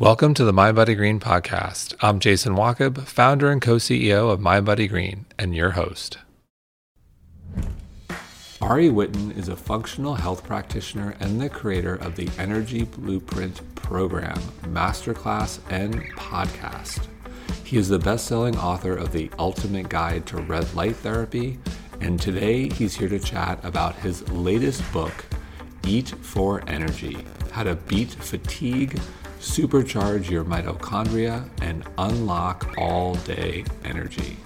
Welcome to the MindBodyGreen podcast. I'm Jason Wachob, founder and co CEO of MindBodyGreen, and your host. Ari Whitten is a functional health practitioner and the creator of the Energy Blueprint program, masterclass, and podcast. He is the best selling author of The Ultimate Guide to Red Light Therapy, and today he's here to chat about his latest book, Eat for Energy How to Beat Fatigue supercharge your mitochondria, and unlock all day energy.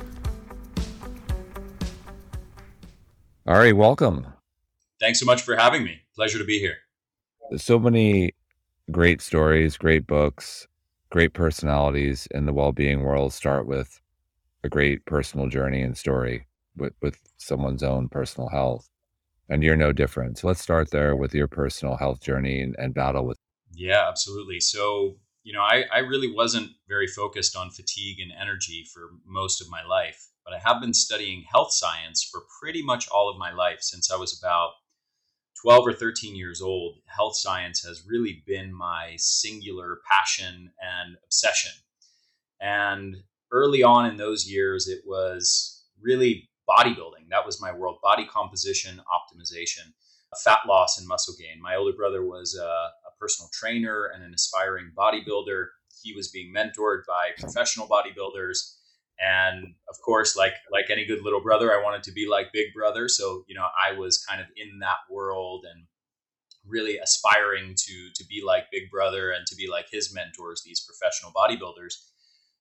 Ari, welcome. Thanks so much for having me. Pleasure to be here. So many great stories, great books, great personalities in the well being world start with a great personal journey and story with, with someone's own personal health. And you're no different. So let's start there with your personal health journey and, and battle with yeah, absolutely. So, you know, I, I really wasn't very focused on fatigue and energy for most of my life, but I have been studying health science for pretty much all of my life since I was about 12 or 13 years old. Health science has really been my singular passion and obsession. And early on in those years, it was really bodybuilding. That was my world body composition, optimization, fat loss, and muscle gain. My older brother was a, personal trainer and an aspiring bodybuilder. He was being mentored by professional bodybuilders. And of course, like like any good little brother, I wanted to be like Big Brother. So, you know, I was kind of in that world and really aspiring to to be like Big Brother and to be like his mentors, these professional bodybuilders.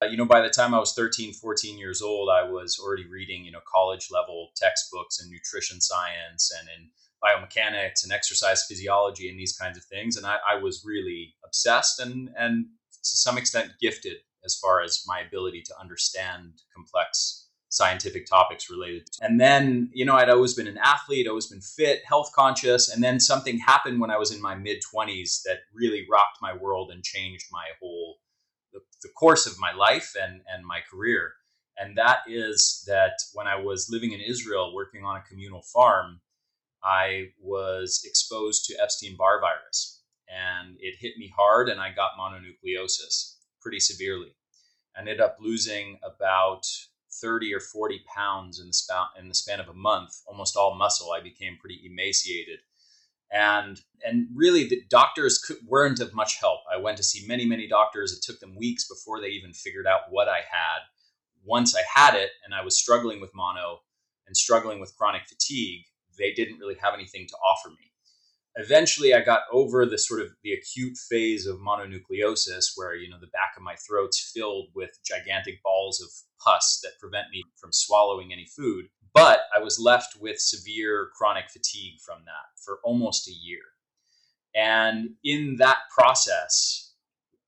You know, by the time I was 13, 14 years old, I was already reading, you know, college level textbooks in nutrition science and in biomechanics and exercise physiology and these kinds of things. And I, I was really obsessed and, and to some extent gifted as far as my ability to understand complex scientific topics related. To. And then, you know, I'd always been an athlete, always been fit, health conscious. And then something happened when I was in my mid 20s that really rocked my world and changed my whole, the, the course of my life and, and my career. And that is that when I was living in Israel working on a communal farm, I was exposed to Epstein Barr virus and it hit me hard and I got mononucleosis pretty severely. I ended up losing about 30 or 40 pounds in the, span, in the span of a month, almost all muscle. I became pretty emaciated. And, and really, the doctors could, weren't of much help. I went to see many, many doctors. It took them weeks before they even figured out what I had. Once I had it and I was struggling with mono and struggling with chronic fatigue, they didn't really have anything to offer me. Eventually, I got over the sort of the acute phase of mononucleosis, where you know the back of my throat's filled with gigantic balls of pus that prevent me from swallowing any food. But I was left with severe chronic fatigue from that for almost a year. And in that process,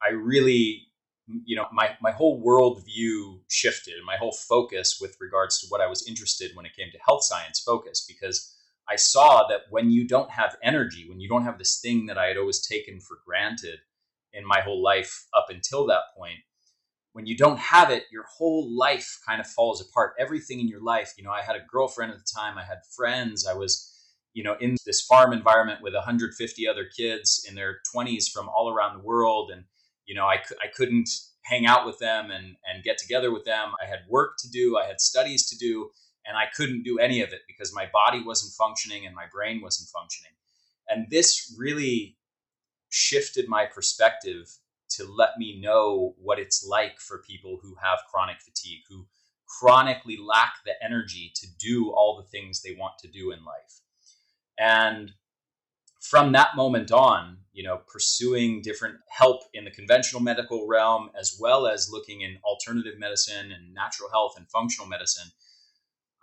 I really you know my, my whole worldview shifted and my whole focus with regards to what i was interested in when it came to health science focus because I saw that when you don't have energy, when you don't have this thing that I had always taken for granted in my whole life up until that point, when you don't have it, your whole life kind of falls apart. Everything in your life, you know, I had a girlfriend at the time, I had friends, I was, you know, in this farm environment with 150 other kids in their 20s from all around the world. And, you know, I, I couldn't hang out with them and, and get together with them. I had work to do, I had studies to do and I couldn't do any of it because my body wasn't functioning and my brain wasn't functioning. And this really shifted my perspective to let me know what it's like for people who have chronic fatigue, who chronically lack the energy to do all the things they want to do in life. And from that moment on, you know, pursuing different help in the conventional medical realm, as well as looking in alternative medicine and natural health and functional medicine,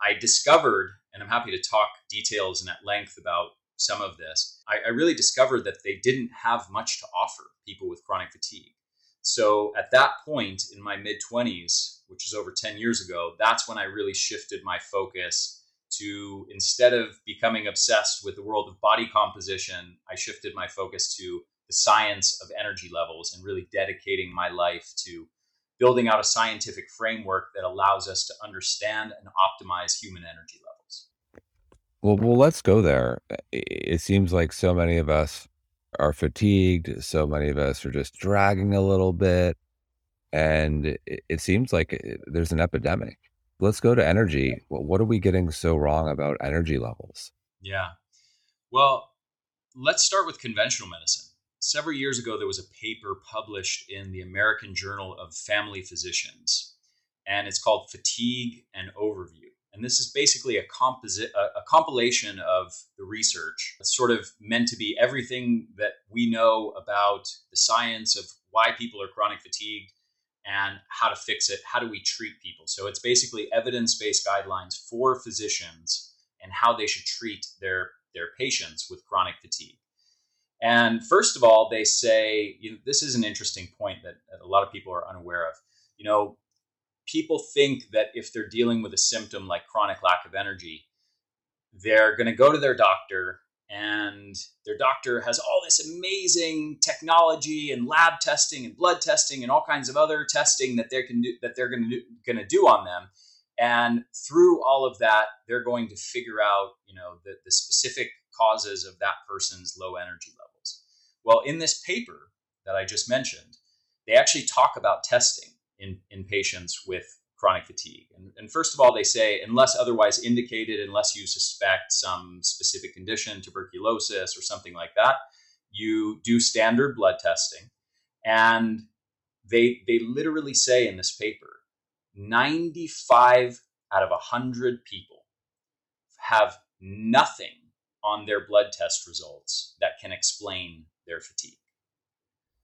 I discovered, and I'm happy to talk details and at length about some of this, I, I really discovered that they didn't have much to offer people with chronic fatigue. So at that point in my mid 20s, which is over 10 years ago, that's when I really shifted my focus to instead of becoming obsessed with the world of body composition, I shifted my focus to the science of energy levels and really dedicating my life to building out a scientific framework that allows us to understand and optimize human energy levels. Well, well, let's go there. It seems like so many of us are fatigued. So many of us are just dragging a little bit. And it, it seems like uh, there's an epidemic. Let's go to energy. What are we getting so wrong about energy levels? Yeah. Well, let's start with conventional medicine. Several years ago, there was a paper published in the American Journal of Family Physicians, and it's called Fatigue and Overview. And this is basically a, composite, a, a compilation of the research. It's sort of meant to be everything that we know about the science of why people are chronic fatigued and how to fix it. How do we treat people? So it's basically evidence based guidelines for physicians and how they should treat their, their patients with chronic fatigue. And first of all, they say you know, this is an interesting point that, a lot of people are unaware of. You know, people think that if they're dealing with a symptom like chronic lack of energy, they're going to go to their doctor and their doctor has all this amazing technology and lab testing and blood testing and all kinds of other testing that they can do that they're going to do, going to do on them and through all of that they're going to figure out you know the, the specific causes of that person's low energy levels well in this paper that i just mentioned they actually talk about testing in, in patients with chronic fatigue. And, and, first of all, they say, unless otherwise indicated, unless you suspect some specific condition, tuberculosis or something like that, you do standard blood testing. And they, they literally say in this paper 95 out of 100 people have nothing on their blood test results that can explain their fatigue.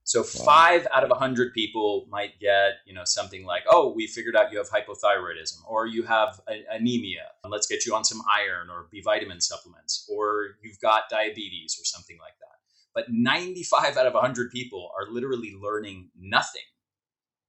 So wow. five out of a hundred people might get, you know, something like, "Oh, we figured out you have hypothyroidism, or you have anemia, and let's get you on some iron or B vitamin supplements, or you've got diabetes or something like that." But 95 out of 100 people are literally learning nothing,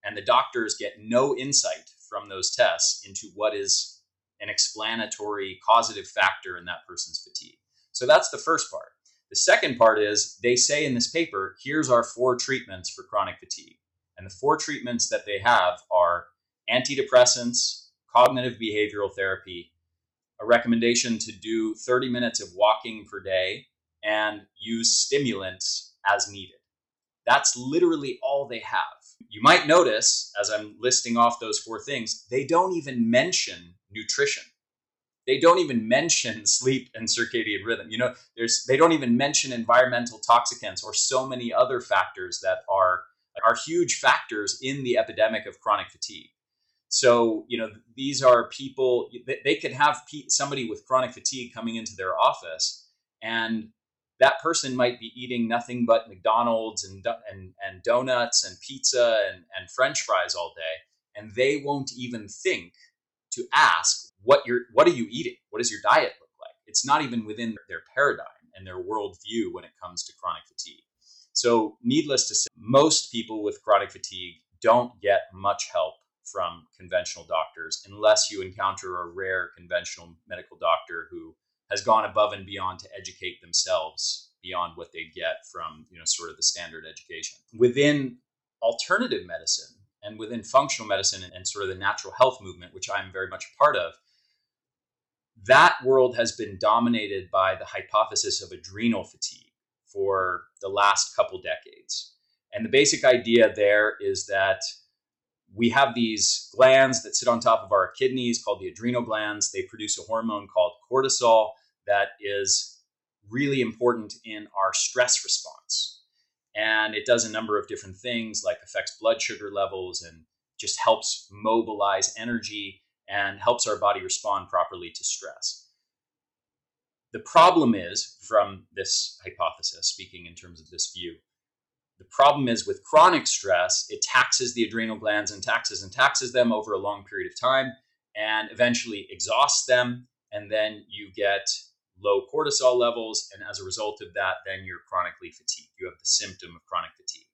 and the doctors get no insight from those tests into what is an explanatory causative factor in that person's fatigue. So that's the first part. The second part is they say in this paper, here's our four treatments for chronic fatigue. And the four treatments that they have are antidepressants, cognitive behavioral therapy, a recommendation to do 30 minutes of walking per day, and use stimulants as needed. That's literally all they have. You might notice, as I'm listing off those four things, they don't even mention nutrition they don't even mention sleep and circadian rhythm. You know there's they don't even mention environmental toxicants or so many other factors that are are huge factors in the epidemic of chronic fatigue. So you know these are people they could have somebody with chronic fatigue coming into their office and that person might be eating nothing but McDonald's and and, and donuts and pizza and, and French fries all day, and they won't even think to ask what you're what are you eating? What does your diet look like? It's not even within their paradigm and their worldview when it comes to chronic fatigue. So, needless to say, most people with chronic fatigue don't get much help from conventional doctors unless you encounter a rare conventional medical doctor who has gone above and beyond to educate themselves beyond what they get from you know sort of the standard education within alternative medicine and within functional medicine and, and sort of the natural health movement which i'm very much a part of that world has been dominated by the hypothesis of adrenal fatigue for the last couple decades. And the basic idea there is that we have these glands that sit on top of our kidneys called the adrenal glands. They produce a hormone called cortisol that is really important in our stress response. And it does a number of different things like affects blood sugar levels and just helps mobilize energy and helps our body respond properly to stress. The problem is, from this hypothesis, speaking in terms of this view, the problem is with chronic stress, it taxes the adrenal glands and taxes and taxes them over a long period of time and eventually exhausts them. And then you get low cortisol levels. And as a result of that, then you're chronically fatigued. You have the symptom of chronic fatigue.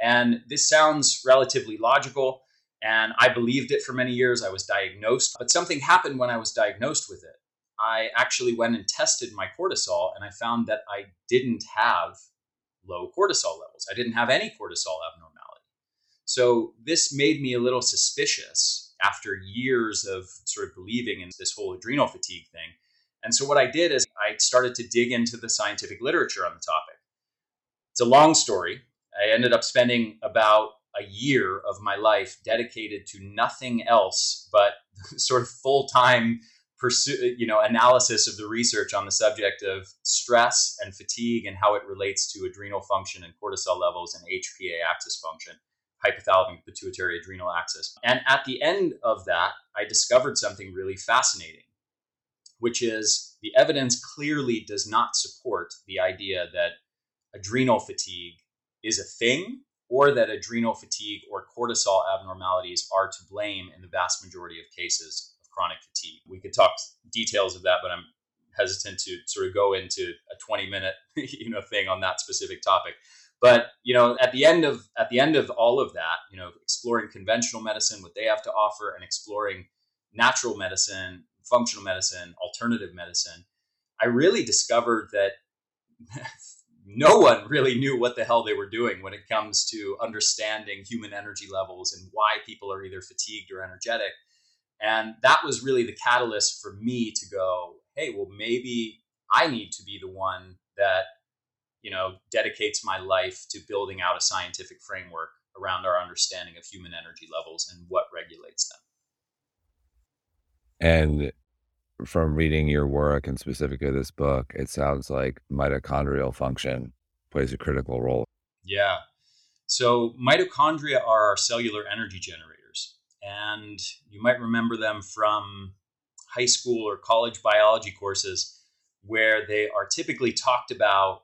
And this sounds relatively logical. And I believed it for many years. I was diagnosed, but something happened when I was diagnosed with it. I actually went and tested my cortisol and I found that I didn't have low cortisol levels. I didn't have any cortisol abnormality. So this made me a little suspicious after years of sort of believing in this whole adrenal fatigue thing. And so what I did is I started to dig into the scientific literature on the topic. It's a long story. I ended up spending about a year of my life dedicated to nothing else but sort of full time pursue, you know, analysis of the research on the subject of stress and fatigue and how it relates to adrenal function and cortisol levels and HPA axis function, hypothalamic pituitary adrenal axis. And at the end of that, I discovered something really fascinating, which is the evidence clearly does not support the idea that adrenal fatigue is a thing or that adrenal fatigue or cortisol abnormalities are to blame in the vast majority of cases of chronic fatigue. We could talk details of that, but I'm hesitant to sort of go into a 20 minute you know thing on that specific topic. But you know, at the end of at the end of all of that, you know, exploring conventional medicine, what they have to offer, and exploring natural medicine, functional medicine, alternative medicine, I really discovered that no one really knew what the hell they were doing when it comes to understanding human energy levels and why people are either fatigued or energetic. And that was really the catalyst for me to go, hey, well, maybe I need to be the one that, you know, dedicates my life to building out a scientific framework around our understanding of human energy levels and what regulates them. And from reading your work and specifically this book, it sounds like mitochondrial function plays a critical role. Yeah. So mitochondria are our cellular energy generators and you might remember them from high school or college biology courses where they are typically talked about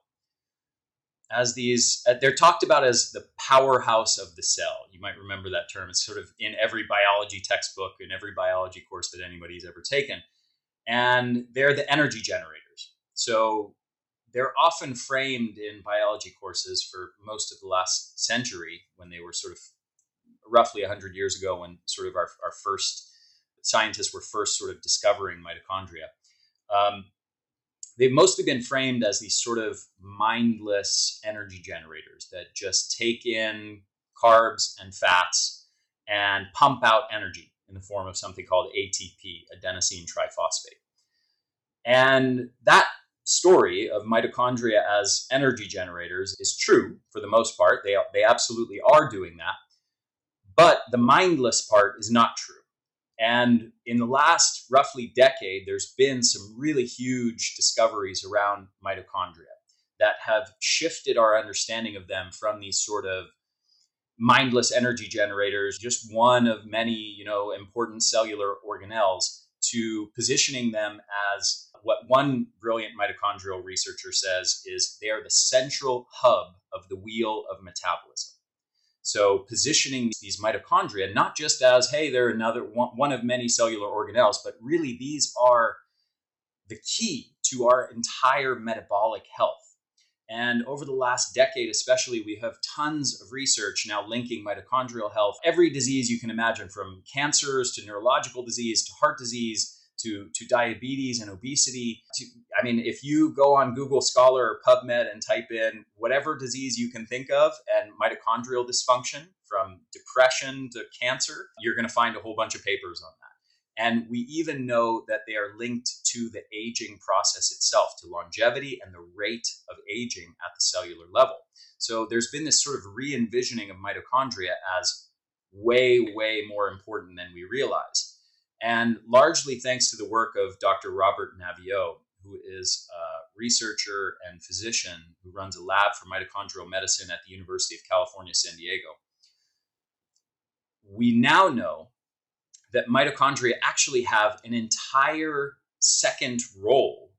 as these uh, they're talked about as the powerhouse of the cell you might remember that term it's sort of in every biology textbook in every biology course that anybody's ever taken and they're the energy generators so they're often framed in biology courses for most of the last century when they were sort of roughly 100 years ago when sort of our, our first scientists were first sort of discovering mitochondria. Um, they've mostly been framed as these sort of mindless energy generators that just take in carbs and fats and pump out energy in the form of something called ATP, adenosine triphosphate. And that story of mitochondria as energy generators is true for the most part. They, they absolutely are doing that. But the mindless part is not true. And in the last roughly decade, there's been some really huge discoveries around mitochondria that have shifted our understanding of them from these sort of mindless energy generators, just one of many, you know, important cellular organelles, to positioning them as what one brilliant mitochondrial researcher says is they are the central hub of the wheel of metabolism. So positioning these mitochondria not just as hey they're another one of many cellular organelles, but really these are the key to our entire metabolic health. And over the last decade, especially, we have tons of research now linking mitochondrial health, every disease you can imagine, from cancers to neurological disease to heart disease to, to diabetes and obesity. To, I mean, if you go on Google Scholar or PubMed and type in whatever disease you can think of and mitochondrial dysfunction from depression to cancer, you're going to find a whole bunch of papers on that. And we even know that they are linked to the aging process itself, to longevity and the rate of aging at the cellular level. So there's been this sort of re envisioning of mitochondria as way, way more important than we realize. And largely thanks to the work of Dr. Robert Naviaux, who is a researcher and physician who runs a lab for mitochondrial medicine at the University of California, San Diego. We now know that mitochondria actually have an entire second role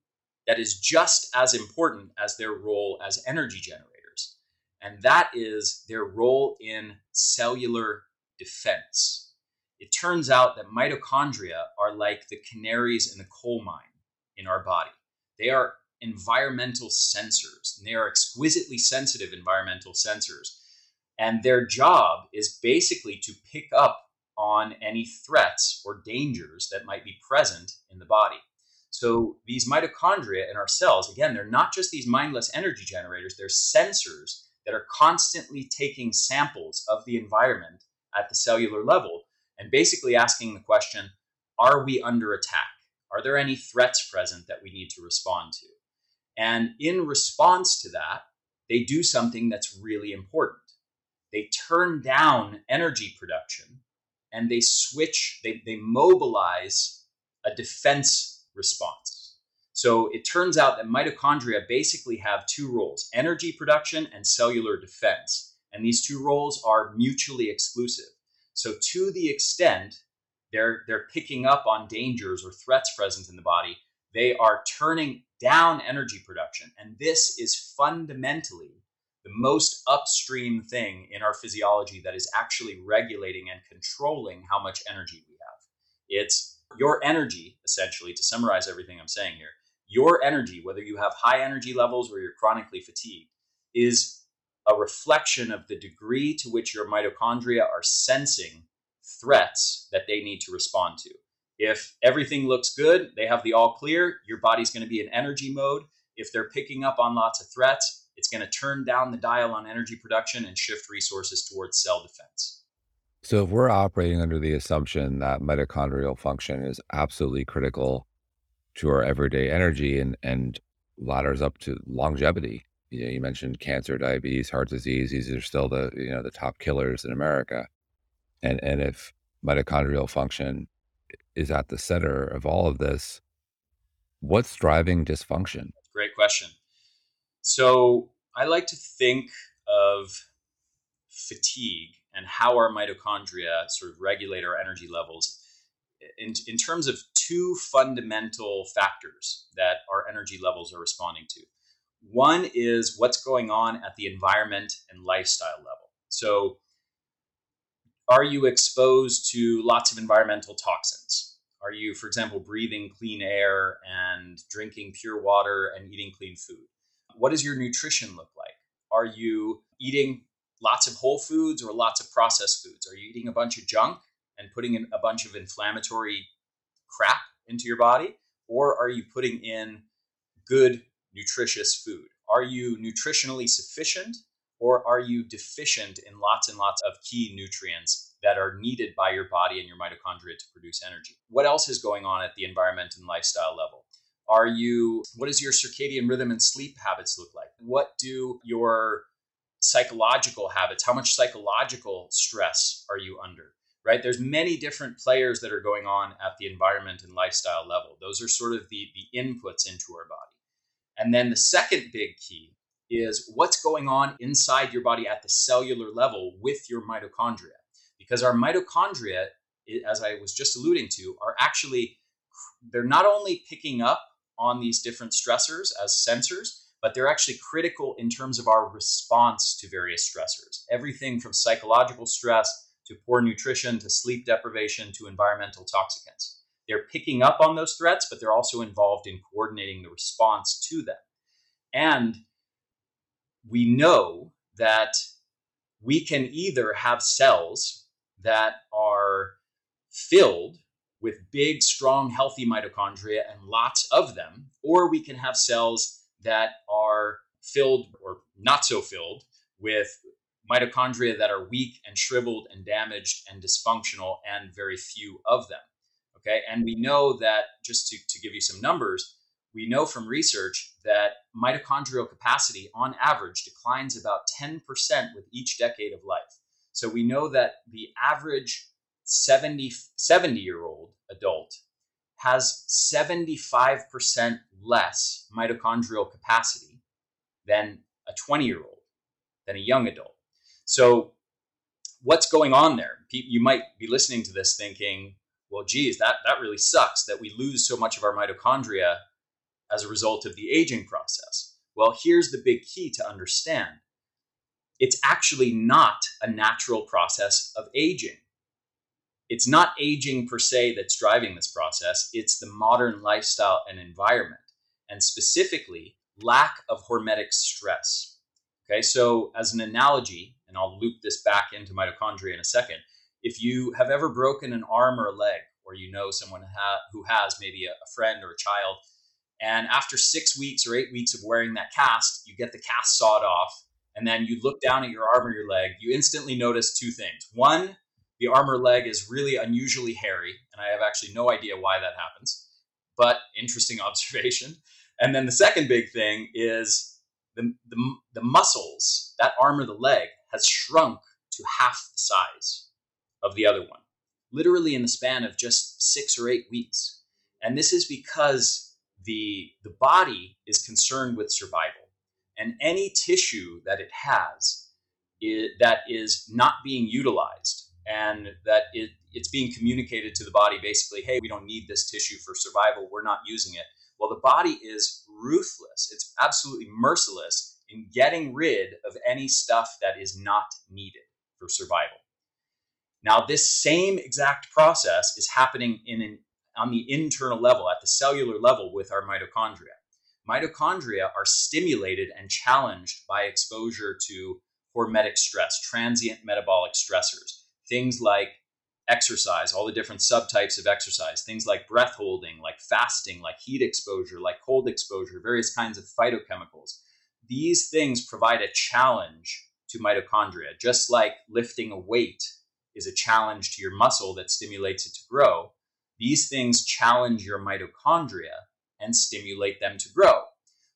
that is just as important as their role as energy generators, and that is their role in cellular defense it turns out that mitochondria are like the canaries in the coal mine in our body. They are environmental sensors, and they are exquisitely sensitive environmental sensors. And their job is basically to pick up on any threats or dangers that might be present in the body. So these mitochondria in our cells, again, they're not just these mindless energy generators, they're sensors that are constantly taking samples of the environment at the cellular level and basically asking the question Are we under attack? Are there any threats present that we need to respond to? And in response to that, they do something that's really important. They turn down energy production and they switch, they, they mobilize a defense response. So it turns out that mitochondria basically have two roles energy production and cellular defense. And these two roles are mutually exclusive. So, to the extent they're, they're picking up on dangers or threats present in the body, they are turning down energy production. And this is fundamentally the most upstream thing in our physiology that is actually regulating and controlling how much energy we have. It's your energy, essentially, to summarize everything I'm saying here, your energy, whether you have high energy levels or you're chronically fatigued, is a reflection of the degree to which your mitochondria are sensing threats that they need to respond to. If everything looks good, they have the all clear, your body's going to be in energy mode. If they're picking up on lots of threats, it's going to turn down the dial on energy production and shift resources towards cell defense. So, if we're operating under the assumption that mitochondrial function is absolutely critical to our everyday energy and, and ladders up to longevity, you, know, you mentioned cancer, diabetes, heart disease; these are still the you know the top killers in America. And and if mitochondrial function is at the center of all of this, what's driving dysfunction? Great question. So I like to think of fatigue and how our mitochondria sort of regulate our energy levels in, in terms of two fundamental factors that our energy levels are responding to. One is what's going on at the environment and lifestyle level. So, are you exposed to lots of environmental toxins? Are you, for example, breathing clean air and drinking pure water and eating clean food? What does your nutrition look like? Are you eating lots of whole foods or lots of processed foods? Are you eating a bunch of junk and putting in a bunch of inflammatory crap into your body? Or are you putting in good, nutritious food? Are you nutritionally sufficient or are you deficient in lots and lots of key nutrients that are needed by your body and your mitochondria to produce energy? What else is going on at the environment and lifestyle level? Are you, what does your circadian rhythm and sleep habits look like? What do your psychological habits, how much psychological stress are you under? Right? There's many different players that are going on at the environment and lifestyle level. Those are sort of the, the inputs into our body. And then the second big key is what's going on inside your body at the cellular level with your mitochondria. Because our mitochondria, as I was just alluding to, are actually, they're not only picking up on these different stressors as sensors, but they're actually critical in terms of our response to various stressors. Everything from psychological stress to poor nutrition to sleep deprivation to environmental toxicants. They're picking up on those threats, but they're also involved in coordinating the response to them. And we know that we can either have cells that are filled with big, strong, healthy mitochondria and lots of them, or we can have cells that are filled or not so filled with mitochondria that are weak and shriveled and damaged and dysfunctional and very few of them. Okay, and we know that just to, to give you some numbers, we know from research that mitochondrial capacity on average declines about 10% with each decade of life. So we know that the average 70, 70 year old adult has 75% less mitochondrial capacity than a 20 year old, than a young adult. So, what's going on there? You might be listening to this thinking, well, geez, that, that really sucks that we lose so much of our mitochondria as a result of the aging process. Well, here's the big key to understand it's actually not a natural process of aging it's not aging per se that's driving this process, it's the modern lifestyle and environment, and specifically lack of hormetic stress. Okay, so as an analogy, and I'll loop this back into mitochondria in a second, if you have ever broken an arm or a leg, or you know someone ha- who has maybe a, a friend or a child, and after six weeks or eight weeks of wearing that cast, you get the cast sawed off, and then you look down at your arm or your leg, you instantly notice two things. One, the armor leg is really unusually hairy, and I have actually no idea why that happens, but interesting observation. And then the second big thing is the, the, the muscles, that arm or the leg, has shrunk to half the size of the other one, literally in the span of just six or eight weeks. And this is because the, the body is concerned with survival. And any tissue that it has that is not being utilized and that it, it's being communicated to the body basically, hey, we don't need this tissue for survival, we're not using it. Well, the body is ruthless, it's absolutely merciless in getting rid of any stuff that is not needed for survival. Now, this same exact process is happening in an, on the internal level, at the cellular level with our mitochondria. Mitochondria are stimulated and challenged by exposure to hormetic stress, transient metabolic stressors, things like exercise, all the different subtypes of exercise, things like breath holding, like fasting, like heat exposure, like cold exposure, various kinds of phytochemicals. These things provide a challenge to mitochondria, just like lifting a weight is a challenge to your muscle that stimulates it to grow. These things challenge your mitochondria and stimulate them to grow.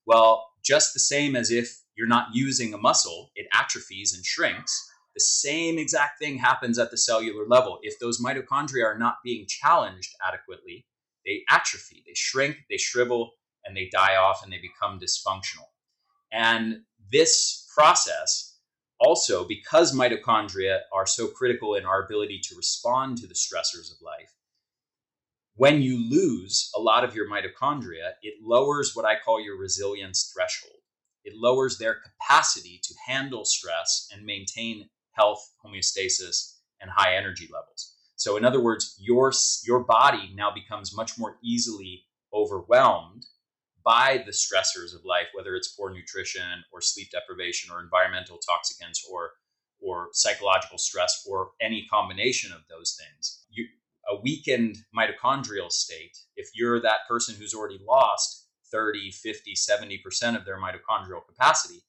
Well, just the same as if you're not using a muscle, it atrophies and shrinks. The same exact thing happens at the cellular level. If those mitochondria are not being challenged adequately, they atrophy, they shrink, they shrivel, and they die off and they become dysfunctional. And this process also, because mitochondria are so critical in our ability to respond to the stressors of life, when you lose a lot of your mitochondria, it lowers what I call your resilience threshold. It lowers their capacity to handle stress and maintain health, homeostasis, and high energy levels. So, in other words, your, your body now becomes much more easily overwhelmed by the stressors of life, whether it's poor nutrition or sleep deprivation or environmental toxicants or or psychological stress or any combination of those things. You, a weakened mitochondrial state, if you're that person who's already lost 30, 50, 70% of their mitochondrial capacity,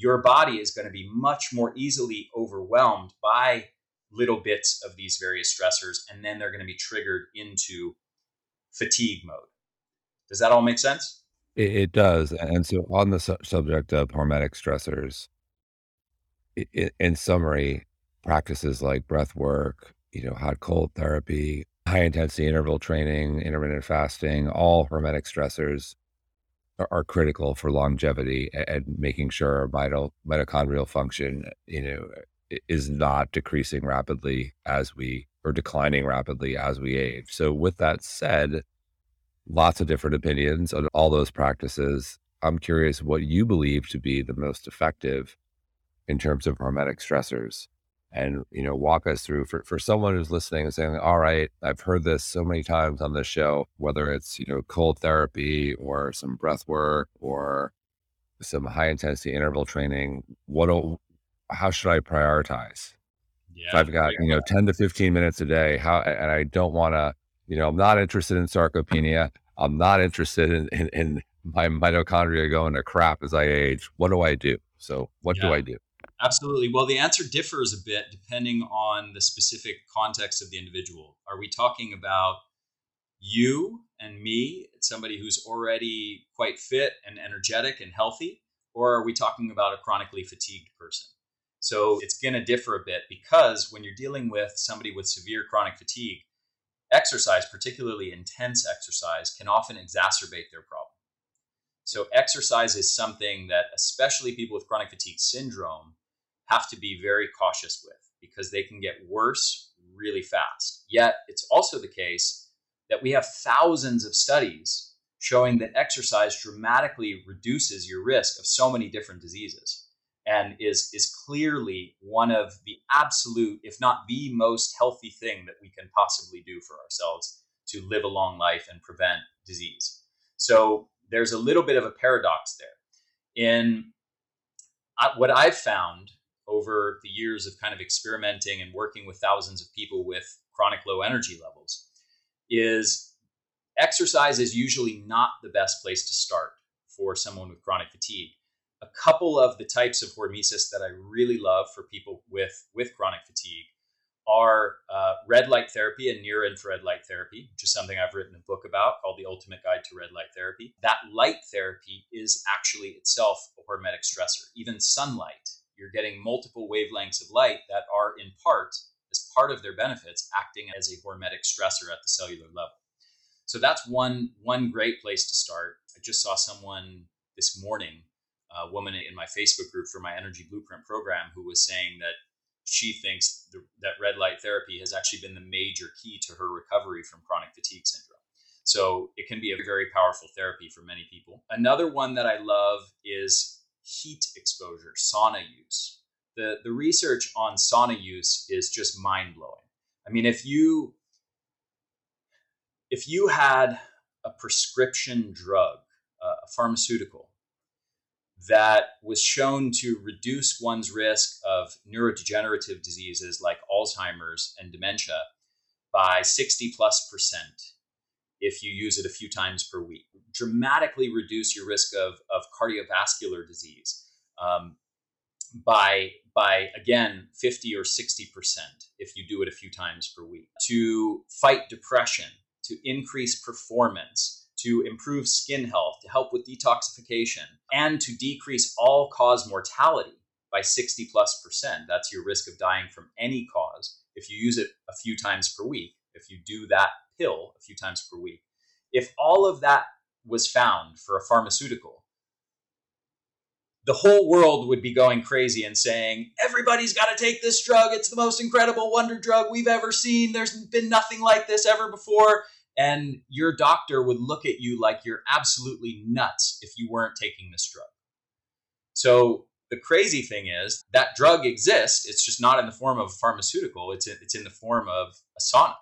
your body is going to be much more easily overwhelmed by little bits of these various stressors, and then they're going to be triggered into fatigue mode. Does that all make sense? It, it does. And so, on the su- subject of hormetic stressors, i- in summary, practices like breath work, you know, hot cold therapy, high intensity interval training, intermittent fasting, all hormetic stressors are, critical for longevity and, making sure our vital mitochondrial function, you know, is not decreasing rapidly as we or declining rapidly as we age. So, with that said, lots of different opinions on all those practices. I'm curious what you believe to be the most effective in terms of hormetic stressors and you know walk us through for, for someone who's listening and saying all right i've heard this so many times on this show whether it's you know cold therapy or some breath work or some high intensity interval training what do, how should i prioritize yeah, if i've got you know 10 to 15 minutes a day how and i don't want to you know i'm not interested in sarcopenia I'm not interested in, in, in my mitochondria going to crap as I age. What do I do? So, what yeah, do I do? Absolutely. Well, the answer differs a bit depending on the specific context of the individual. Are we talking about you and me, somebody who's already quite fit and energetic and healthy? Or are we talking about a chronically fatigued person? So, it's going to differ a bit because when you're dealing with somebody with severe chronic fatigue, exercise, particularly intense exercise, can often exacerbate their problem. So, exercise is something that, especially people with chronic fatigue syndrome, have to be very cautious with because they can get worse really fast. Yet, it's also the case that we have thousands of studies showing that exercise dramatically reduces your risk of so many different diseases and is is clearly one of the absolute if not the most healthy thing that we can possibly do for ourselves to live a long life and prevent disease so there's a little bit of a paradox there in uh, what i've found over the years of kind of experimenting and working with thousands of people with chronic low energy levels is exercise is usually not the best place to start for someone with chronic fatigue a couple of the types of hormesis that I really love for people with with chronic fatigue are uh, red light therapy and near infrared light therapy, which is something I've written a book about called The Ultimate Guide to Red Light Therapy. That light therapy is actually itself a hormetic stressor. Even sunlight, you're getting multiple wavelengths of light that are in part, as part of their benefits, acting as a hormetic stressor at the cellular level. So that's one one great place to start. I just saw someone this morning, a woman in my Facebook group for my Energy Blueprint program, who was saying that she thinks the, that red light therapy has actually been the major key to her recovery from chronic fatigue syndrome. So it can be a very powerful therapy for many people. Another one that I love is heat exposure, sauna use. The, the research on sauna use is just mind blowing. I mean, if you if you had a prescription drug, uh, a pharmaceutical that was shown to reduce one's risk of neurodegenerative diseases like Alzheimer's and dementia by 60 plus percent if you use it a few times per week. Dramatically reduce your risk of, of cardiovascular disease um, by, by, again, 50 or 60 percent if you do it a few times per week. To fight depression, to increase performance, to improve skin health, to help with detoxification, and to decrease all cause mortality by 60 plus percent. That's your risk of dying from any cause if you use it a few times per week, if you do that pill a few times per week. If all of that was found for a pharmaceutical, the whole world would be going crazy and saying, everybody's got to take this drug. It's the most incredible wonder drug we've ever seen. There's been nothing like this ever before and your doctor would look at you like you're absolutely nuts if you weren't taking this drug. So the crazy thing is that drug exists. It's just not in the form of a pharmaceutical. It's in, it's in the form of a sauna,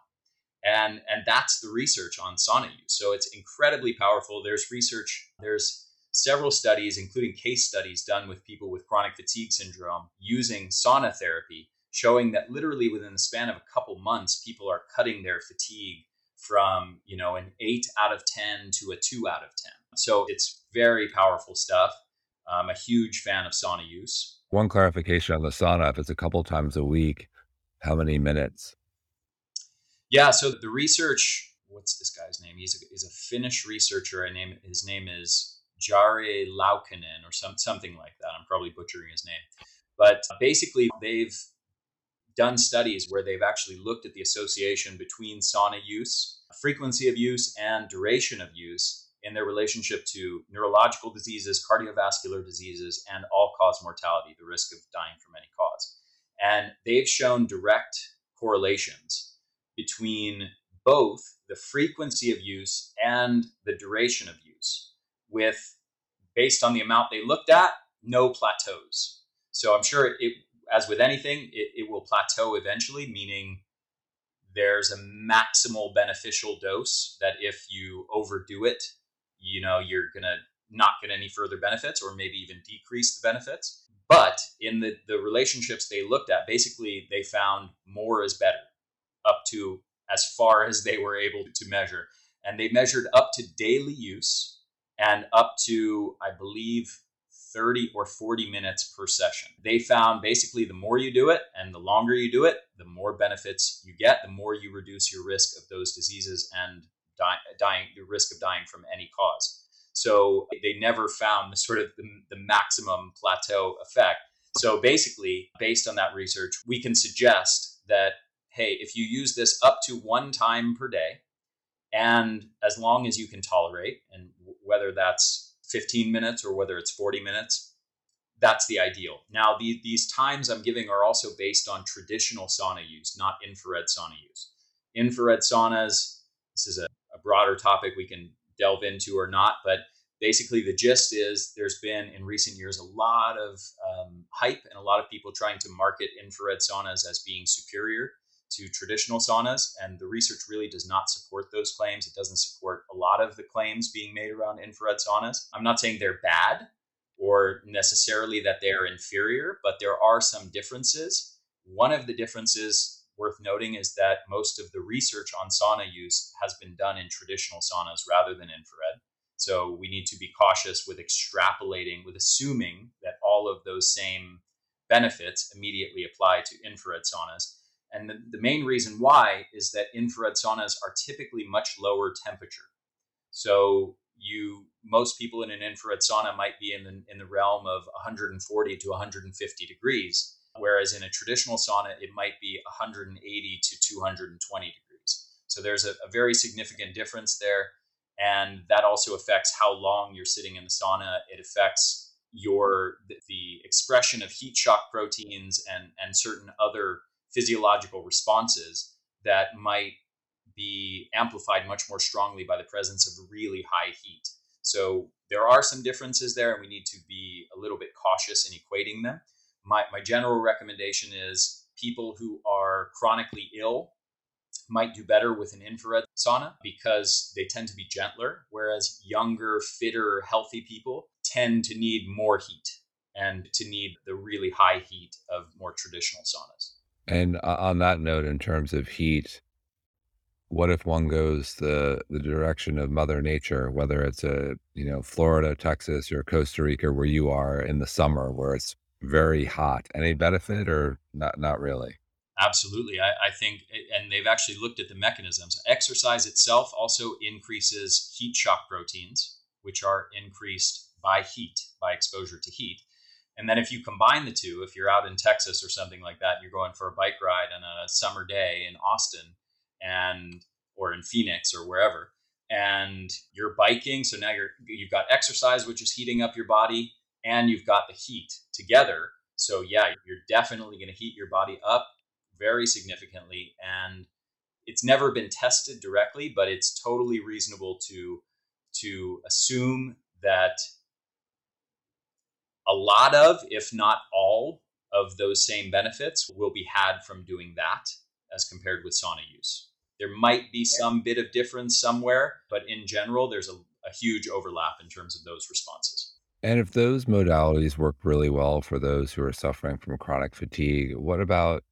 and and that's the research on sauna use. So it's incredibly powerful. There's research. There's several studies, including case studies done with people with chronic fatigue syndrome using sauna therapy, showing that literally within the span of a couple months, people are cutting their fatigue from you know an eight out of ten to a two out of ten. So it's very powerful stuff. I'm a huge fan of sauna use. One clarification on the sauna: if it's a couple times a week, how many minutes? Yeah, so the research. What's this guy's name? He's a, he's a Finnish researcher. I name his name is Jari Laukkanen or some something like that. I'm probably butchering his name, but basically they've done studies where they've actually looked at the association between sauna use, frequency of use, and duration of use in their relationship to neurological diseases, cardiovascular diseases, and all cause mortality, the risk of dying from any cause. And they've shown direct correlations between both the frequency of use and the duration of use, with based on the amount they looked at, no plateaus. So I'm sure it as with anything, it, it will plateau eventually, meaning there's a maximal beneficial dose that if you overdo it, you know, you're to not get any further benefits or maybe even decrease the benefits. But in the, the relationships they looked at, basically they found more is better up to as far as they were able to measure. And they measured up to daily use and up to, I believe, 30 or 40 minutes per session. They found basically the more you do it and the longer you do it, the more benefits you get, the more you reduce your risk of those diseases and dying, the risk of dying from any cause. So they never found the sort of the, the maximum plateau effect. So basically, based on that research, we can suggest that hey, if you use this up to one time per day, and as long as you can tolerate, and whether that's 15 minutes or whether it's 40 minutes, that's the ideal. Now, the, these times I'm giving are also based on traditional sauna use, not infrared sauna use. Infrared saunas, this is a, a broader topic we can delve into or not, but basically the gist is there's been in recent years a lot of um, hype and a lot of people trying to market infrared saunas as being superior to traditional saunas, and the research really does not support those claims. It doesn't support a lot of the claims being made around infrared saunas. I'm not saying they're bad or necessarily that they're inferior, but there are some differences. One of the differences worth noting is that most of the research on sauna use has been done in traditional saunas rather than infrared. So we need to be cautious with extrapolating, with assuming that all of those same benefits immediately apply to infrared saunas. And the, the main reason why is that infrared saunas are typically much lower temperature. So you most people in an infrared sauna might be in the, in the realm of 140 to 150 degrees, whereas in a traditional sauna it might be 180 to 220 degrees. So there's a, a very significant difference there, and that also affects how long you're sitting in the sauna. It affects your the expression of heat shock proteins and and certain other physiological responses that might be amplified much more strongly by the presence of really high heat. So there are some differences there, and we need to be a little bit cautious in equating them. My, my general recommendation is people who are chronically ill might do better with an infrared sauna because they tend to be gentler, whereas younger, fitter, healthy people tend to need more heat and to need the really high heat of more traditional saunas. And uh, on that note, in terms of heat, what if one goes the the direction of Mother Nature, whether it's a you know Florida, Texas, or Costa Rica, where you are in the summer, where it's very hot? Any benefit or not? Not really. Absolutely, I, I think, and they've actually looked at the mechanisms. Exercise itself also increases heat shock proteins, which are increased by heat, by exposure to heat. And then if you combine the two, if you're out in Texas or something like that, you're going for a bike ride on a summer day in Austin and or in Phoenix or wherever and you're biking so now you're you've got exercise which is heating up your body and you've got the heat together. So yeah you're definitely going to heat your body up very significantly and it's never been tested directly but it's totally reasonable to to assume that a lot of if not all of those same benefits will be had from doing that as compared with sauna use. There might be some bit of difference somewhere, but in general, there's a, a huge overlap in terms of those responses. And if those modalities work really well for those who are suffering from chronic fatigue, what about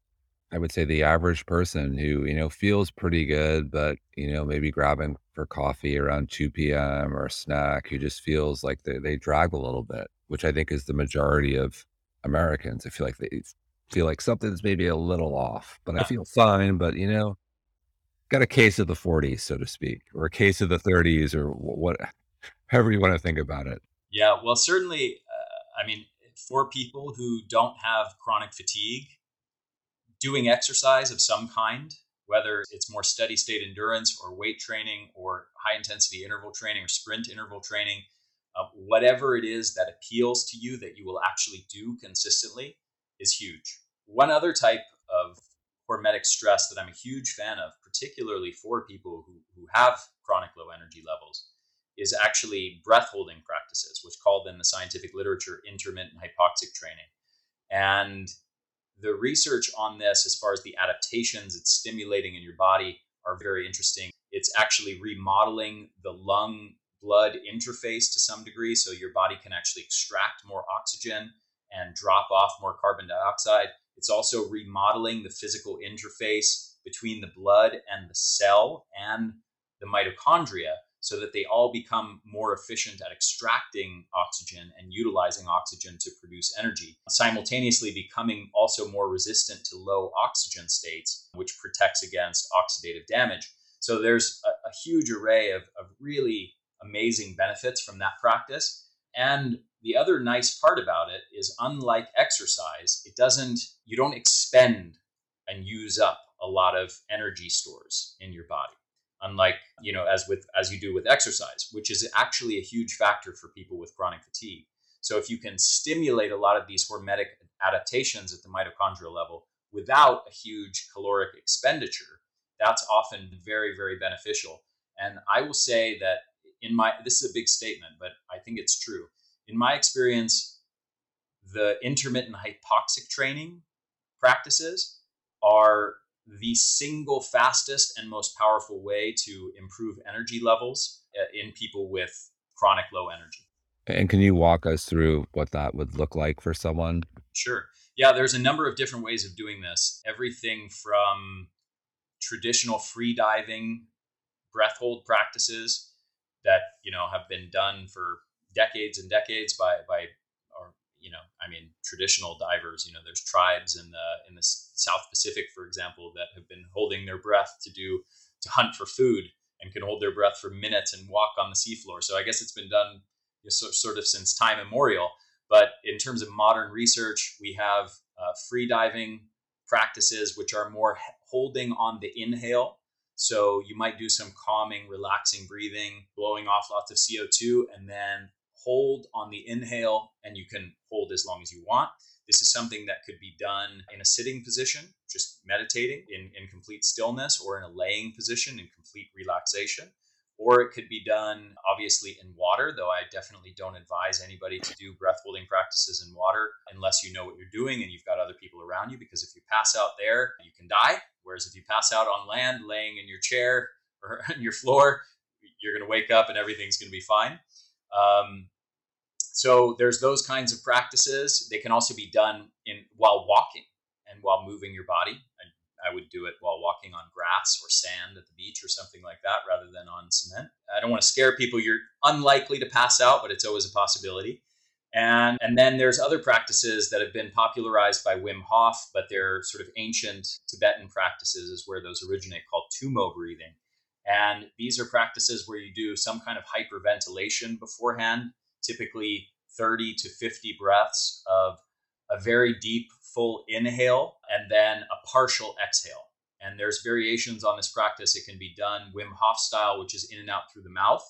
I would say the average person who, you know, feels pretty good, but, you know, maybe grabbing for coffee around 2 p.m. or a snack who just feels like they, they drag a little bit, which I think is the majority of Americans. I feel like they feel like something's maybe a little off, but I feel fine. But you know, got a case of the 40s, so to speak, or a case of the 30s, or what, however you want to think about it. Yeah, well, certainly, uh, I mean, for people who don't have chronic fatigue, doing exercise of some kind, whether it's more steady state endurance or weight training or high intensity interval training or sprint interval training, whatever it is that appeals to you that you will actually do consistently, is huge. One other type of hormetic stress that I'm a huge fan of, particularly for people who, who have chronic low energy levels, is actually breath holding practices, which called in the scientific literature intermittent hypoxic training. And the research on this, as far as the adaptations it's stimulating in your body, are very interesting. It's actually remodeling the lung blood interface to some degree, so your body can actually extract more oxygen and drop off more carbon dioxide. It's also remodeling the physical interface between the blood and the cell and the mitochondria so that they all become more efficient at extracting oxygen and utilizing oxygen to produce energy, simultaneously becoming also more resistant to low oxygen states, which protects against oxidative damage. So there's a, a huge array of, of really amazing benefits from that practice. And the other nice part about it is unlike exercise, it doesn't, you don't expend and use up a lot of energy stores in your body. Unlike, you know, as with as you do with exercise, which is actually a huge factor for people with chronic fatigue. So if you can stimulate a lot of these hormetic adaptations at the mitochondrial level without a huge caloric expenditure, that's often very, very beneficial. And I will say that in my this is a big statement, but I think it's true in my experience, the intermittent hypoxic training practices are the single fastest and most powerful way to improve energy levels uh, in people with chronic low energy. And can you walk us through what that would look like for someone? Sure. Yeah, there's a number of different ways of doing this. Everything from traditional free diving breath hold practices that, you know, have been done for decades and decades by by or you know I mean traditional divers. You know, there's tribes in the in the South Pacific, for example, that have been holding their breath to do to hunt for food and can hold their breath for minutes and walk on the seafloor. So I guess it's been done you know, sort of since time immemorial. But in terms of modern research, we have uh, free diving practices which are more holding on the inhale. So you might do some calming, relaxing breathing, blowing off lots of CO2, and then hold on the inhale, and you can hold as long as you want. This is something that could be done in a sitting position, just meditating in, in complete stillness, or in a laying position in complete relaxation. Or it could be done obviously in water, though I definitely don't advise anybody to do breath holding practices in water unless you know what you're doing and you've got other people around you. Because if you pass out there, you can die. Whereas if you pass out on land, laying in your chair or on your floor, you're going to wake up and everything's going to be fine. Um, so there's those kinds of practices. They can also be done in while walking and while moving your body. I, would do it while walking on grass or sand at the beach or something like that rather than on cement. I don't want to scare people. You're unlikely to pass out, but it's always a possibility. And, and then there's other practices that have been popularized by Wim Hof, but they're sort of ancient Tibetan practices, is where those originate, called Tummo breathing. And these are practices where you do some kind of hyperventilation beforehand typically 30 to 50 breaths of a very deep, full inhale and then a partial exhale. And there's variations on this practice. It can be done Wim Hof style, which is in and out through the mouth,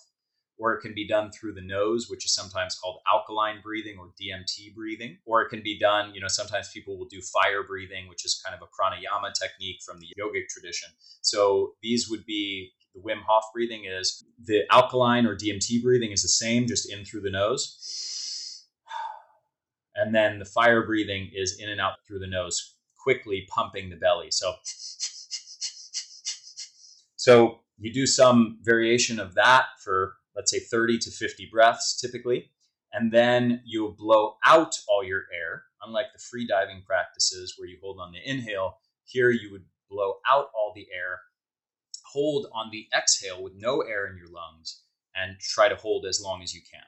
or it can be done through the nose, which is sometimes called alkaline breathing or DMT breathing, or it can be done, you know, sometimes people will do fire breathing, which is kind of a pranayama technique from the yogic tradition. So these would be the Wim Hof breathing is the alkaline or DMT breathing is the same, just in through the nose. And then the fire breathing is in and out through the nose, quickly pumping the belly. So, so you do some variation of that for let's say 30 to 50 breaths typically, and then you blow out all your air. Unlike the free diving practices where you hold on the inhale, here you would blow out all the air hold on the exhale with no air in your lungs and try to hold as long as you can.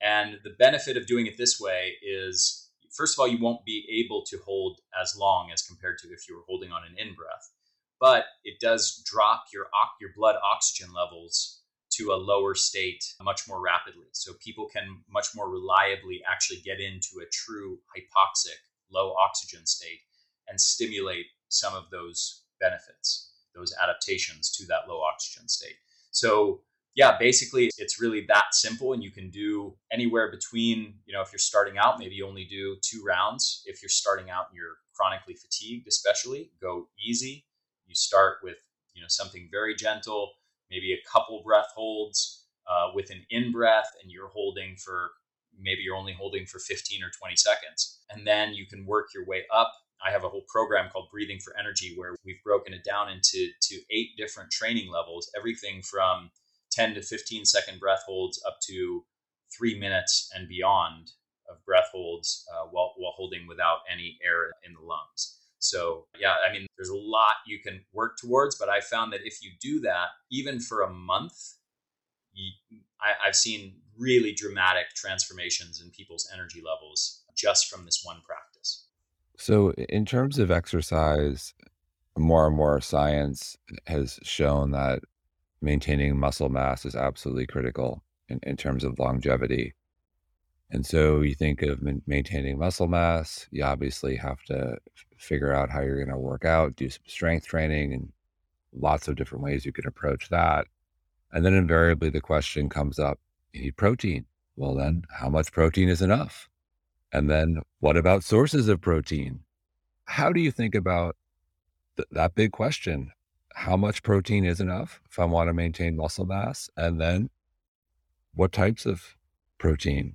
And the benefit of doing it this way is first of all, you won't be able to hold as long as compared to if you were holding on an in breath, but it does drop your, your blood oxygen levels to a lower state much more rapidly. So people can much more reliably actually get into a true hypoxic, low oxygen state and stimulate some of those benefits those adaptations to that low oxygen state. So yeah, basically it's really that simple and you can do anywhere between, you know, if you're starting out, maybe you only do two rounds. If you're starting out and you're chronically fatigued, especially, go easy. You start with, you know, something very gentle, maybe a couple breath holds uh, with an in breath and you're holding for maybe you're only holding for 15 or 20 seconds. And then you can work your way up I have a whole program called Breathing for Energy where we've broken it down into to eight different training levels, everything from 10 to 15 second breath holds up to three minutes and beyond of breath holds uh, while, while holding without any air in the lungs. So, yeah, I mean, there's a lot you can work towards, but I found that if you do that, even for a month, you, I, I've seen really dramatic transformations in people's energy levels just from this one practice. So, in terms of exercise, more and more science has shown that maintaining muscle mass is absolutely critical in, in terms of longevity. And so, you think of maintaining muscle mass, you obviously have to figure out how you're going to work out, do some strength training, and lots of different ways you can approach that. And then, invariably, the question comes up you need protein. Well, then, how much protein is enough? And then what about sources of protein? How do you think about th- that big question? How much protein is enough if I want to maintain muscle mass? And then what types of protein?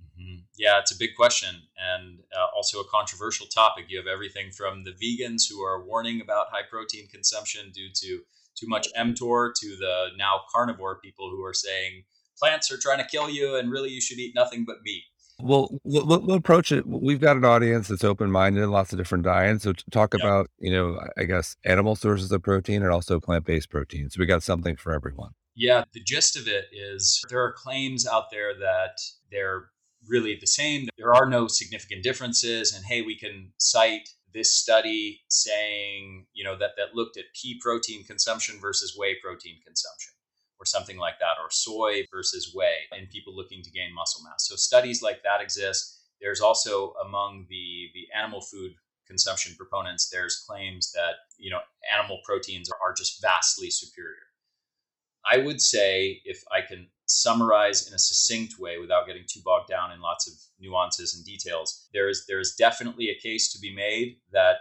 Mm-hmm. Yeah, it's a big question and uh, also a controversial topic. You have everything from the vegans who are warning about high protein consumption due to too much mTOR to the now carnivore people who are saying plants are trying to kill you and really you should eat nothing but meat. Well, we'll, we'll approach it. We've got an audience that's open minded and lots of different diets. So talk about, you know, I guess animal sources of protein and also plant based protein. So we got something for everyone. Yeah, the gist of it is there are claims out there that they're really the same. There are no significant differences. And hey, we can cite this study saying, you know, that, that looked at pea protein consumption versus whey protein consumption or something like that, or soy versus whey in people looking to gain muscle mass. So studies like that exist. There's also among the, the animal food consumption proponents, there's claims that, you know, animal proteins are, are just vastly superior. I would say if I can summarize in a succinct way without getting too bogged down in lots of nuances and details, there's there's definitely a case to be made that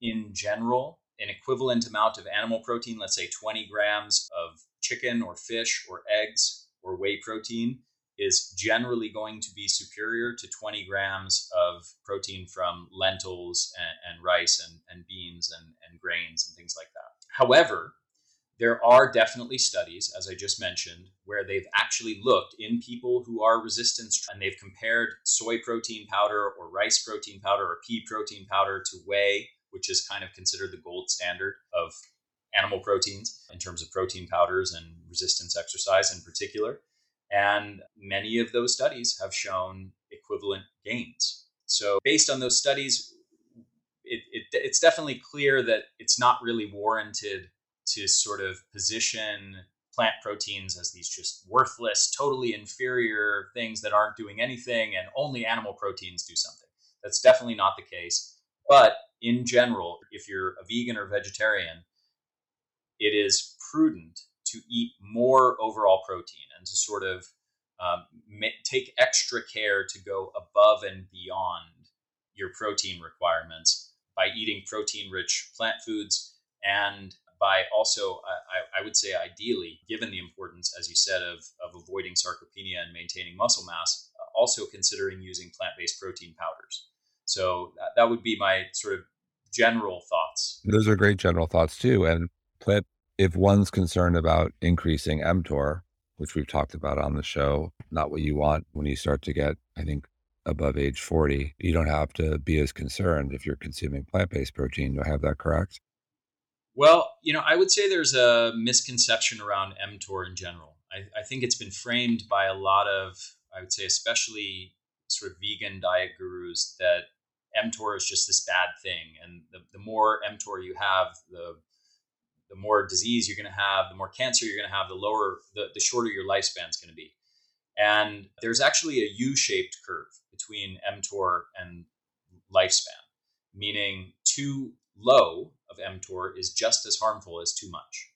in general, an equivalent amount of animal protein, let's say 20 grams of chicken or fish or eggs or whey protein, is generally going to be superior to 20 grams of protein from lentils and, and rice and, and beans and, and grains and things like that. However, there are definitely studies, as I just mentioned, where they've actually looked in people who are resistance and they've compared soy protein powder or rice protein powder or pea protein powder to whey, which is kind of considered the gold standard of animal proteins in terms of protein powders and resistance exercise in particular. And many of those studies have shown equivalent gains. So, based on those studies, it, it, it's definitely clear that it's not really warranted to sort of position plant proteins as these just worthless, totally inferior things that aren't doing anything, and only animal proteins do something. That's definitely not the case. But in general, if you're a vegan or vegetarian, it is prudent to eat more overall protein and to sort of um, take extra care to go above and beyond your protein requirements by eating protein rich plant foods and by also, I, I, would say, ideally, given the importance, as you said, of, of avoiding sarcopenia and maintaining muscle mass, uh, also considering using plant based protein powders. So that, that would be my sort of general thoughts. Those are great general thoughts too. And plant, if one's concerned about increasing mTOR, which we've talked about on the show, not what you want when you start to get, I think, above age 40, you don't have to be as concerned if you're consuming plant based protein. Do I have that correct? Well, you know, I would say there's a misconception around mTOR in general. I, I think it's been framed by a lot of, I would say, especially sort of vegan diet gurus that mTOR is just this bad thing, and the, the more mTOR you have, the the more disease you're going to have, the more cancer you're going to have, the lower, the, the shorter your lifespan is going to be. And there's actually a U-shaped curve between mTOR and lifespan, meaning too low of mTOR is just as harmful as too much.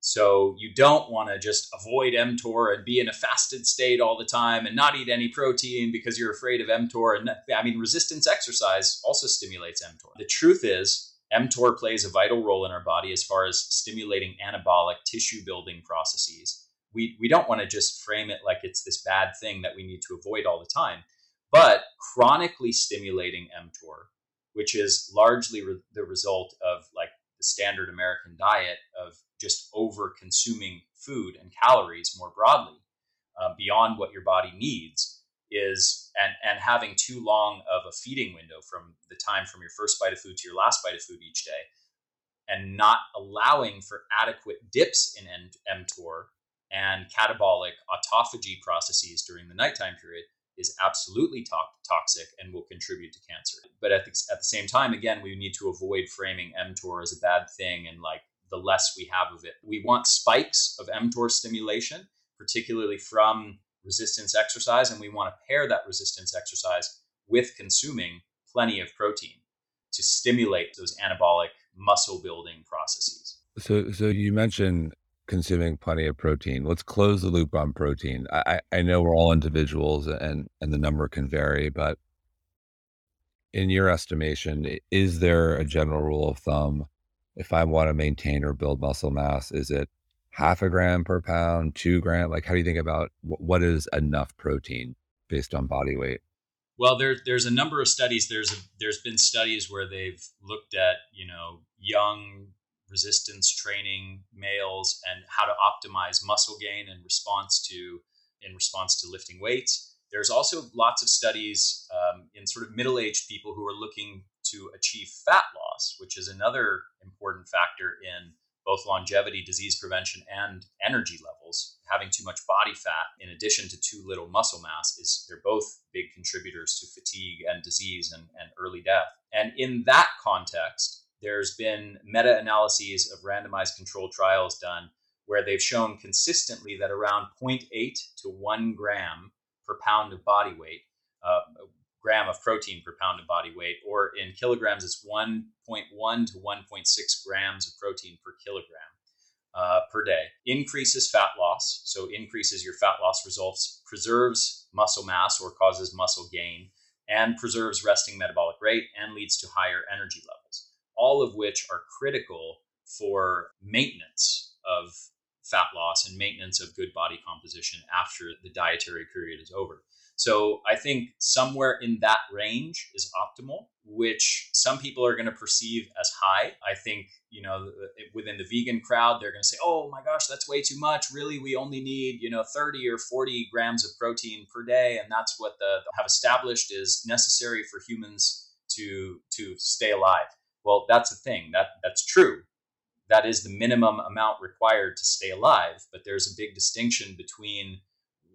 So you don't want to just avoid mTOR and be in a fasted state all the time and not eat any protein because you're afraid of mTOR. And I mean, resistance exercise also stimulates mTOR. The truth is, mTOR plays a vital role in our body as far as stimulating anabolic tissue building processes. We, we don't want to just frame it like it's this bad thing that we need to avoid all the time. But chronically stimulating mTOR which is largely re- the result of like the standard American diet of just over consuming food and calories more broadly uh, beyond what your body needs is and and having too long of a feeding window from the time from your first bite of food to your last bite of food each day and not allowing for adequate dips in mTOR and catabolic autophagy processes during the nighttime period is absolutely to- toxic and will contribute to cancer. But at the, at the same time, again, we need to avoid framing mTOR as a bad thing and like the less we have of it. We want spikes of mTOR stimulation, particularly from resistance exercise, and we want to pair that resistance exercise with consuming plenty of protein to stimulate those anabolic muscle building processes. So, so you mentioned consuming plenty of protein. Let's close the loop on protein. I, I know we're all individuals and, and the number can vary, but in your estimation, is there a general rule of thumb? If I want to maintain or build muscle mass, is it half a gram per pound, two gram? Like, how do you think about what is enough protein based on body weight? Well, there, there's a number of studies. There's a, there's been studies where they've looked at you know young resistance training males and how to optimize muscle gain in response to in response to lifting weights. There's also lots of studies um, in sort of middle-aged people who are looking to achieve fat loss, which is another important factor in both longevity, disease prevention, and energy levels. Having too much body fat, in addition to too little muscle mass, is they're both big contributors to fatigue and disease and, and early death. And in that context, there's been meta analyses of randomized controlled trials done where they've shown consistently that around 0.8 to 1 gram per pound of body weight, uh, gram of protein per pound of body weight, or in kilograms, it's 1.1 to 1.6 grams of protein per kilogram uh, per day. Increases fat loss, so increases your fat loss results, preserves muscle mass or causes muscle gain, and preserves resting metabolic rate and leads to higher energy levels, all of which are critical for maintenance of fat loss and maintenance of good body composition after the dietary period is over. So I think somewhere in that range is optimal, which some people are going to perceive as high. I think, you know, within the vegan crowd, they're going to say, oh my gosh, that's way too much. Really, we only need, you know, 30 or 40 grams of protein per day. And that's what the have established is necessary for humans to to stay alive. Well, that's the thing. That that's true. That is the minimum amount required to stay alive. But there's a big distinction between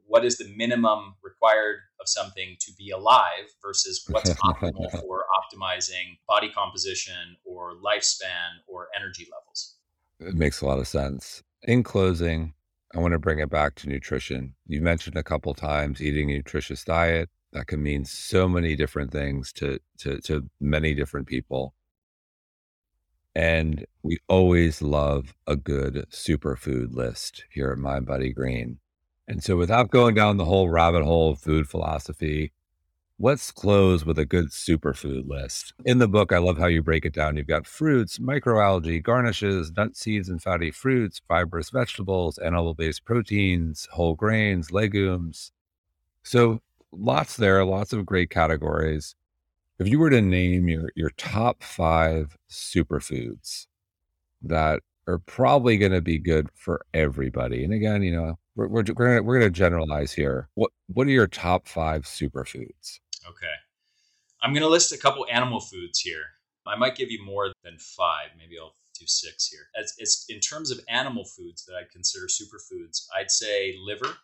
what is the minimum required of something to be alive versus what's optimal for optimizing body composition or lifespan or energy levels. It makes a lot of sense. In closing, I want to bring it back to nutrition. You mentioned a couple times eating a nutritious diet. That can mean so many different things to, to, to many different people. And we always love a good superfood list here at mindbodygreen. And so, without going down the whole rabbit hole of food philosophy, let's close with a good superfood list. In the book, I love how you break it down. You've got fruits, microalgae, garnishes, nut seeds and fatty fruits, fibrous vegetables, animal based proteins, whole grains, legumes. So, lots there, lots of great categories. If you were to name your, your top five superfoods that are probably going to be good for everybody, and again, you know, we're we're we're gonna, we're gonna generalize here. What what are your top five superfoods? Okay, I'm gonna list a couple animal foods here. I might give you more than five. Maybe I'll do six here. As, as in terms of animal foods that I consider superfoods, I'd say liver,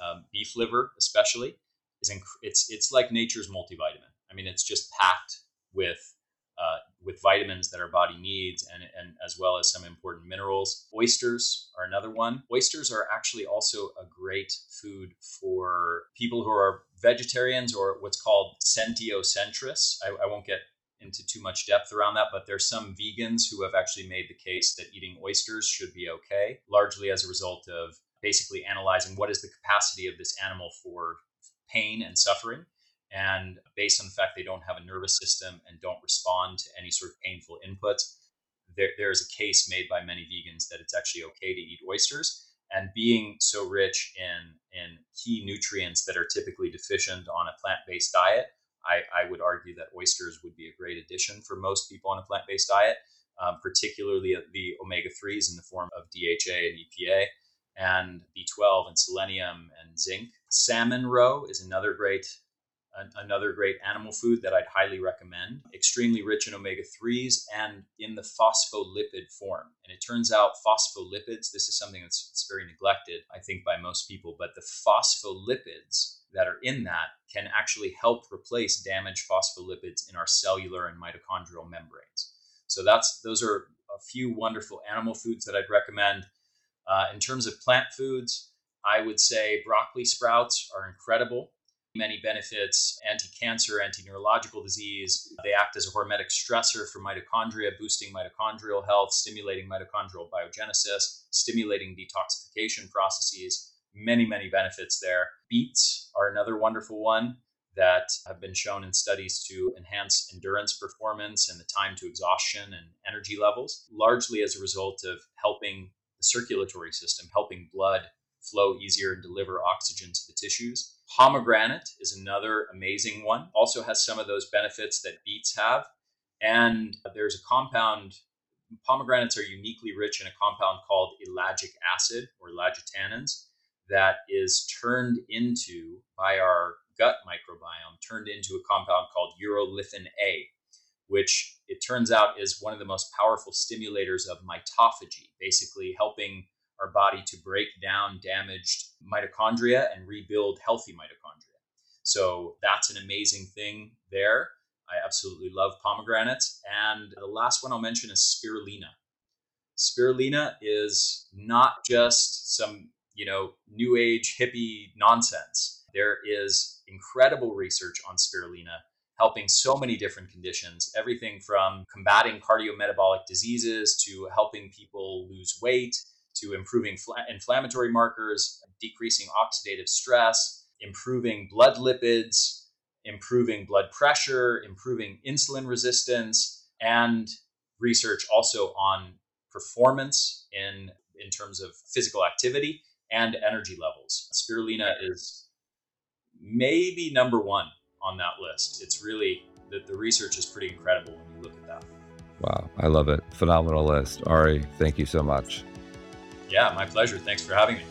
um, beef liver especially, is inc- it's it's like nature's multivitamin. I mean, it's just packed with uh, with vitamins that our body needs and, and as well as some important minerals. Oysters are another one. Oysters are actually also a great food for people who are vegetarians or what's called sentiocentrists. I, I won't get into too much depth around that, but there's some vegans who have actually made the case that eating oysters should be okay, largely as a result of basically analyzing what is the capacity of this animal for pain and suffering and based on the fact they don't have a nervous system and don't respond to any sort of painful inputs, there, there is a case made by many vegans that it's actually okay to eat oysters. And being so rich in, in key nutrients that are typically deficient on a plant based diet, I, I would argue that oysters would be a great addition for most people on a plant based diet, um, particularly the omega 3s in the form of DHA and EPA and B12 and selenium and zinc. Salmon roe is another great another great animal food that I'd highly recommend. Extremely rich in omega 3s and in the phospholipid form. And it turns out phospholipids, this is something that's, that's very neglected, I think, by most people, but the phospholipids that are in that can actually help replace damaged phospholipids in our cellular and mitochondrial membranes. So that's those are a few wonderful animal foods that I'd recommend. Uh, in terms of plant foods, I would say broccoli sprouts are incredible many benefits anti-cancer anti-neurological disease. They act as a hormetic stressor for mitochondria boosting mitochondrial health stimulating mitochondrial biogenesis stimulating detoxification processes. Many many benefits there. Beets are another wonderful one that have been shown in studies to enhance endurance performance and the time to exhaustion and energy levels largely as a result of helping the circulatory system helping blood flow easier and deliver oxygen to the tissues Pomegranate is another amazing one. Also has some of those benefits that beets have. And there's a compound, pomegranates are uniquely rich in a compound called ellagic acid or ellagitannins that is turned into, by our gut microbiome, turned into a compound called urolithin A, which it turns out is one of the most powerful stimulators of mitophagy, basically helping our body to break down damaged mitochondria and rebuild healthy mitochondria. So that's an amazing thing there. I absolutely love pomegranates. And the last one I'll mention is spirulina. Spirulina is not just some, you know, new age hippie nonsense. There is incredible research on spirulina helping so many different conditions, everything from combating cardiometabolic diseases to helping people lose weight to improving inflammatory markers, decreasing oxidative stress, improving blood lipids, improving blood pressure, improving insulin resistance, and research also on performance in, in terms of physical activity and energy levels. Spirulina is maybe number one on that list. It's really, that the research is pretty incredible when you look at that. Wow, I love it. Phenomenal list. Ari, thank you so much. Yeah, my pleasure. Thanks for having me.